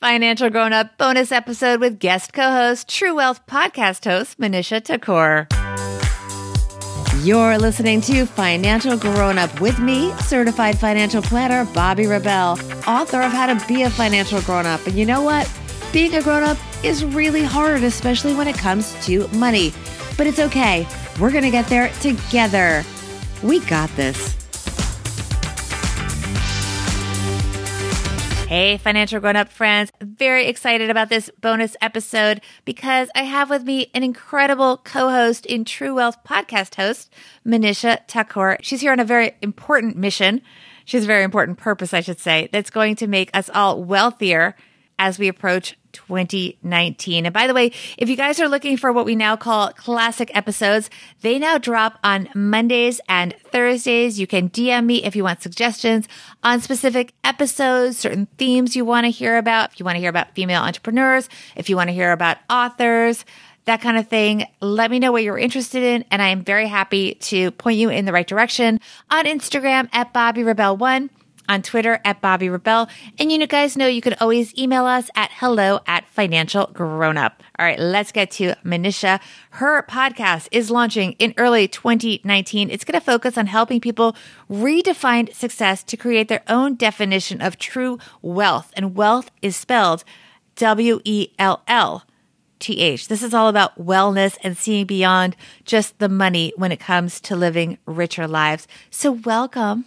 Financial Grown Up bonus episode with guest co host, True Wealth podcast host, Manisha Thakor. You're listening to Financial Grown Up with me, certified financial planner Bobbi Rebell, author of How to Be a Financial Grown Up. And you know what? Being a grown up is really hard, especially when it comes to money. But it's okay. We're going to get there together. We got this. Hey, financial grown up friends. Very excited about this bonus episode because I have with me an incredible co host in True Wealth podcast host, Manisha Thakor. She's here on a very important mission. She has a very important purpose, I should say, that's going to make us all wealthier as we approach 2019. And by the way, if you guys are looking for what we now call classic episodes, they now drop on Mondays and Thursdays. You can DM me if you want suggestions on specific episodes, certain themes you want to hear about. If you want to hear about female entrepreneurs, if you want to hear about authors, that kind of thing. Let me know what you're interested in. And I am very happy to point you in the right direction on Instagram at Bobbi Rebell1 on Twitter at Bobbi Rebell. And you guys know you can always email us at hello at financial grown up. All right, let's get to Manisha. Her podcast is launching in early 2019. It's going to focus on helping people redefine success to create their own definition of true wealth. And wealth is spelled W E L L. TH. This is all about wellness and seeing beyond just the money when it comes to living richer lives. So, welcome.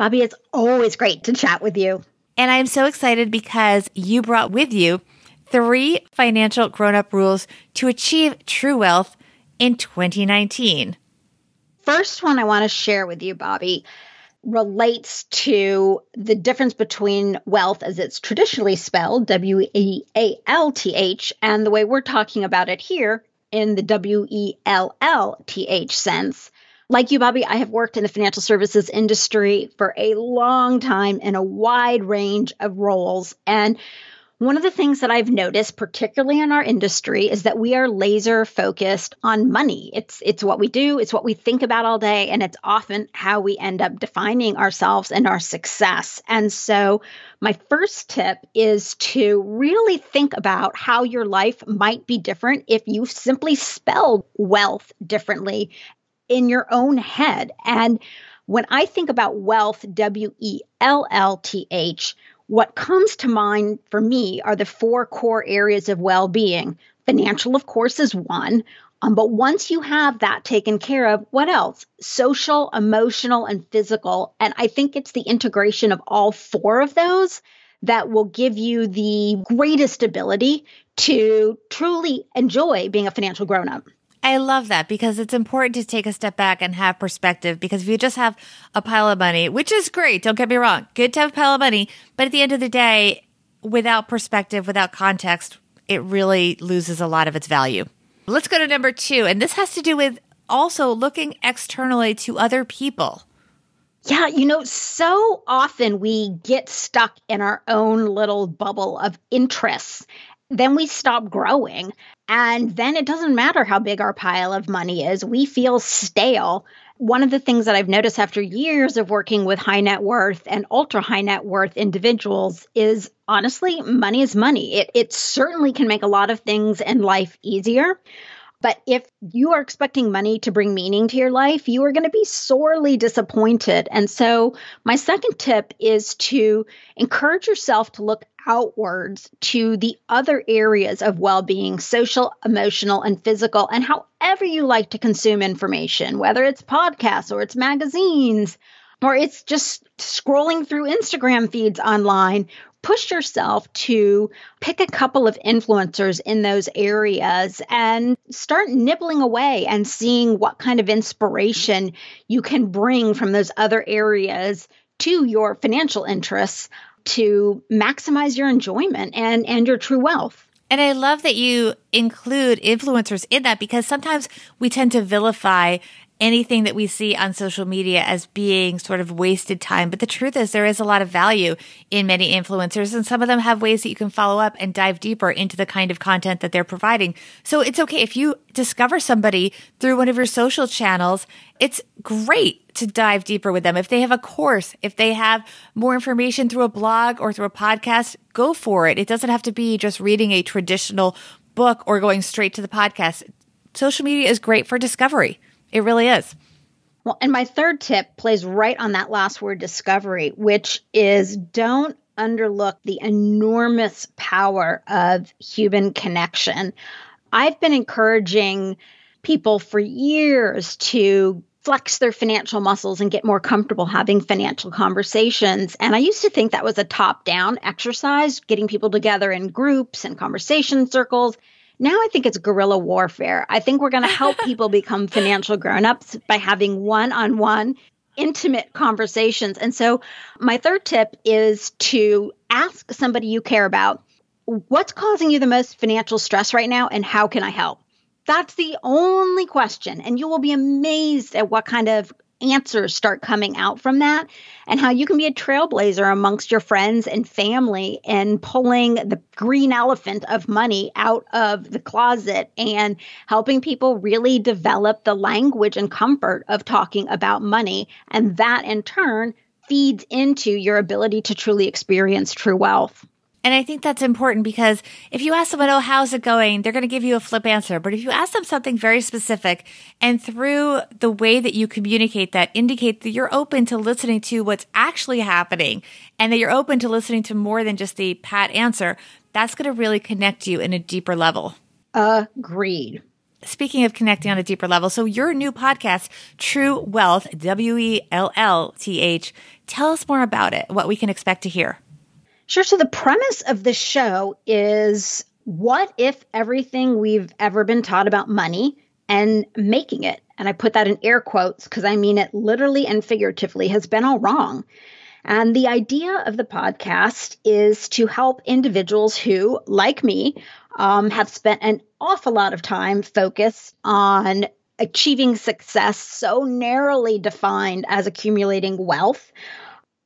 Bobbi, it's always great to chat with you. And I'm so excited because you brought with you three financial grown up rules to achieve true wealth in 2019. First one I want to share with you, Bobbi, relates to the difference between wealth as it's traditionally spelled, W E A L T H, and the way we're talking about it here in the W E L L T H sense. Like you, Bobbi, I have worked in the financial services industry for a long time in a wide range of roles. And one of the things that I've noticed, particularly in our industry, is that we are laser focused on money. It's it's what we do, it's what we think about all day, and it's often how we end up defining ourselves and our success. And so, my first tip is to really think about how your life might be different if you simply spelled wealth differently in your own head. And when I think about wealth, W E L L T H, what comes to mind for me are the four core areas of well being. Financial, of course, is one. Um, but once you have that taken care of, what else? Social, emotional, and physical. And I think it's the integration of all four of those that will give you the greatest ability to truly enjoy being a financial grown up. I love that because it's important to take a step back and have perspective. Because if you just have a pile of money, which is great, don't get me wrong, good to have a pile of money, but at the end of the day, without perspective, without context, it really loses a lot of its value. Let's go to number two. And this has to do with also looking externally to other people. Yeah, you know, so often we get stuck in our own little bubble of interests. Then we stop growing. And then it doesn't matter how big our pile of money is, we feel stale. One of the things that I've noticed after years of working with high net worth and ultra high net worth individuals is honestly, money is money. It, it certainly can make a lot of things in life easier. But if you are expecting money to bring meaning to your life, you are going to be sorely disappointed. And so, my second tip is to encourage yourself to look outwards to the other areas of well being social, emotional, and physical, and however you like to consume information, whether it's podcasts or it's magazines or it's just scrolling through Instagram feeds online push yourself to pick a couple of influencers in those areas and start nibbling away and seeing what kind of inspiration you can bring from those other areas to your financial interests to maximize your enjoyment and and your true wealth. And I love that you include influencers in that because sometimes we tend to vilify anything that we see on social media as being sort of wasted time. But the truth is there is a lot of value in many influencers and some of them have ways that you can follow up and dive deeper into the kind of content that they're providing. So it's okay if you discover somebody through one of your social channels, it's great to dive deeper with them. If they have a course, if they have more information through a blog or through a podcast, go for it. It doesn't have to be just reading a traditional book or going straight to the podcast. Social media is great for discovery. It really is. Well, and my third tip plays right on that last word discovery, which is don't underlook the enormous power of human connection. I've been encouraging people for years to flex their financial muscles and get more comfortable having financial conversations. And I used to think that was a top down exercise, getting people together in groups and conversation circles. Now I think it's guerrilla warfare. I think we're going to help people become financial grown-ups by having one-on-one intimate conversations. And so my third tip is to ask somebody you care about, what's causing you the most financial stress right now and how can I help? That's the only question. And you will be amazed at what kind of answers start coming out from that and how you can be a trailblazer amongst your friends and family and pulling the green elephant of money out of the closet and helping people really develop the language and comfort of talking about money. And that in turn feeds into your ability to truly experience true wealth. And I think that's important because if you ask someone, oh, how's it going? They're going to give you a flip answer. But if you ask them something very specific and through the way that you communicate that indicate that you're open to listening to what's actually happening and that you're open to listening to more than just the pat answer, that's going to really connect you in a deeper level. Agreed. Speaking of connecting on a deeper level, so your new podcast, True Wealth, W E L L T H, tell us more about it, what we can expect to hear. Sure. So the premise of the show is what if everything we've ever been taught about money and making it, and I put that in air quotes because I mean it literally and figuratively, has been all wrong. And the idea of the podcast is to help individuals who, like me, um, have spent an awful lot of time focused on achieving success so narrowly defined as accumulating wealth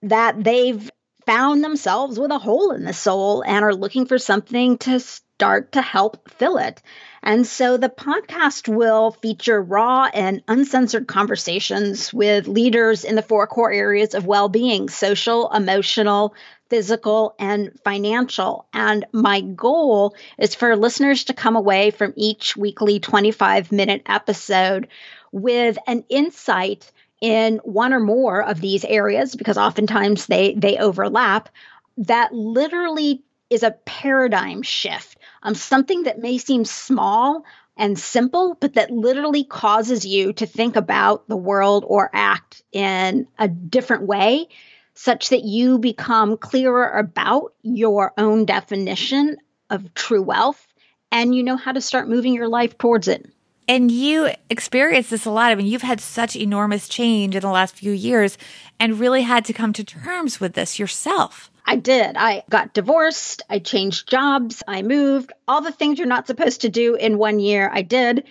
that they've found themselves with a hole in the soul and are looking for something to start to help fill it. And so the podcast will feature raw and uncensored conversations with leaders in the four core areas of well being social, emotional, physical, and financial. And my goal is for listeners to come away from each weekly 25 minute episode with an insight in one or more of these areas because oftentimes they they overlap that literally is a paradigm shift um, something that may seem small and simple but that literally causes you to think about the world or act in a different way such that you become clearer about your own definition of true wealth and you know how to start moving your life towards it and you experience this a lot. I mean, you've had such enormous change in the last few years and really had to come to terms with this yourself. I did. I got divorced. I changed jobs. I moved. All the things you're not supposed to do in one year, I did.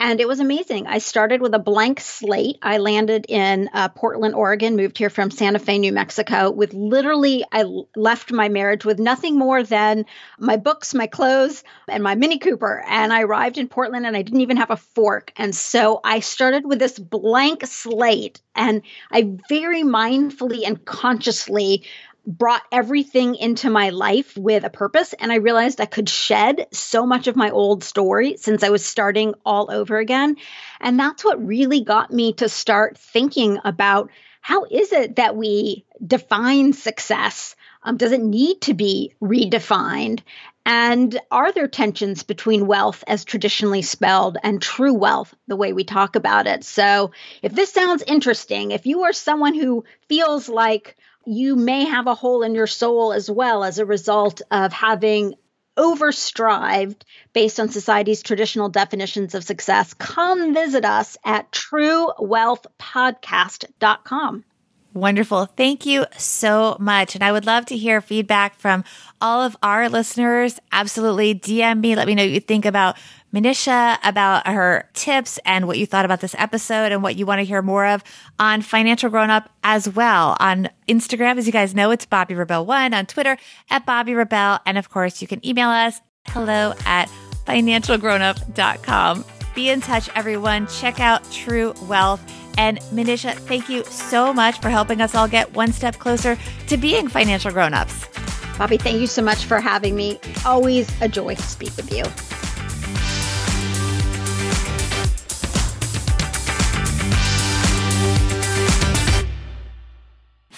And it was amazing. I started with a blank slate. I landed in uh, Portland, Oregon, moved here from Santa Fe, New Mexico, with literally, I left my marriage with nothing more than my books, my clothes, and my Mini Cooper. And I arrived in Portland and I didn't even have a fork. And so I started with this blank slate. And I very mindfully and consciously brought everything into my life with a purpose. And I realized I could shed so much of my old story since I was starting all over again. And that's what really got me to start thinking about how is it that we define success? Um, does it need to be redefined? And are there tensions between wealth as traditionally spelled and true wealth, the way we talk about it? So, if this sounds interesting, if you are someone who feels like you may have a hole in your soul as well as a result of having overstrived based on society's traditional definitions of success, come visit us at truewealthpodcast.com. Wonderful. Thank you so much. And I would love to hear feedback from all of our listeners. Absolutely. DM me. Let me know what you think about Manisha about her tips and what you thought about this episode and what you want to hear more of on Financial Grown Up as well. On Instagram, as you guys know, it's Bobbi Rebell One. On Twitter, at Bobbi Rebell. And of course, you can email us hello at financialgrownup.com. Be in touch, everyone. Check out True Wealth. And Manisha, thank you so much for helping us all get one step closer to being financial grown-ups. Bobbi, thank you so much for having me. Always a joy to speak with you.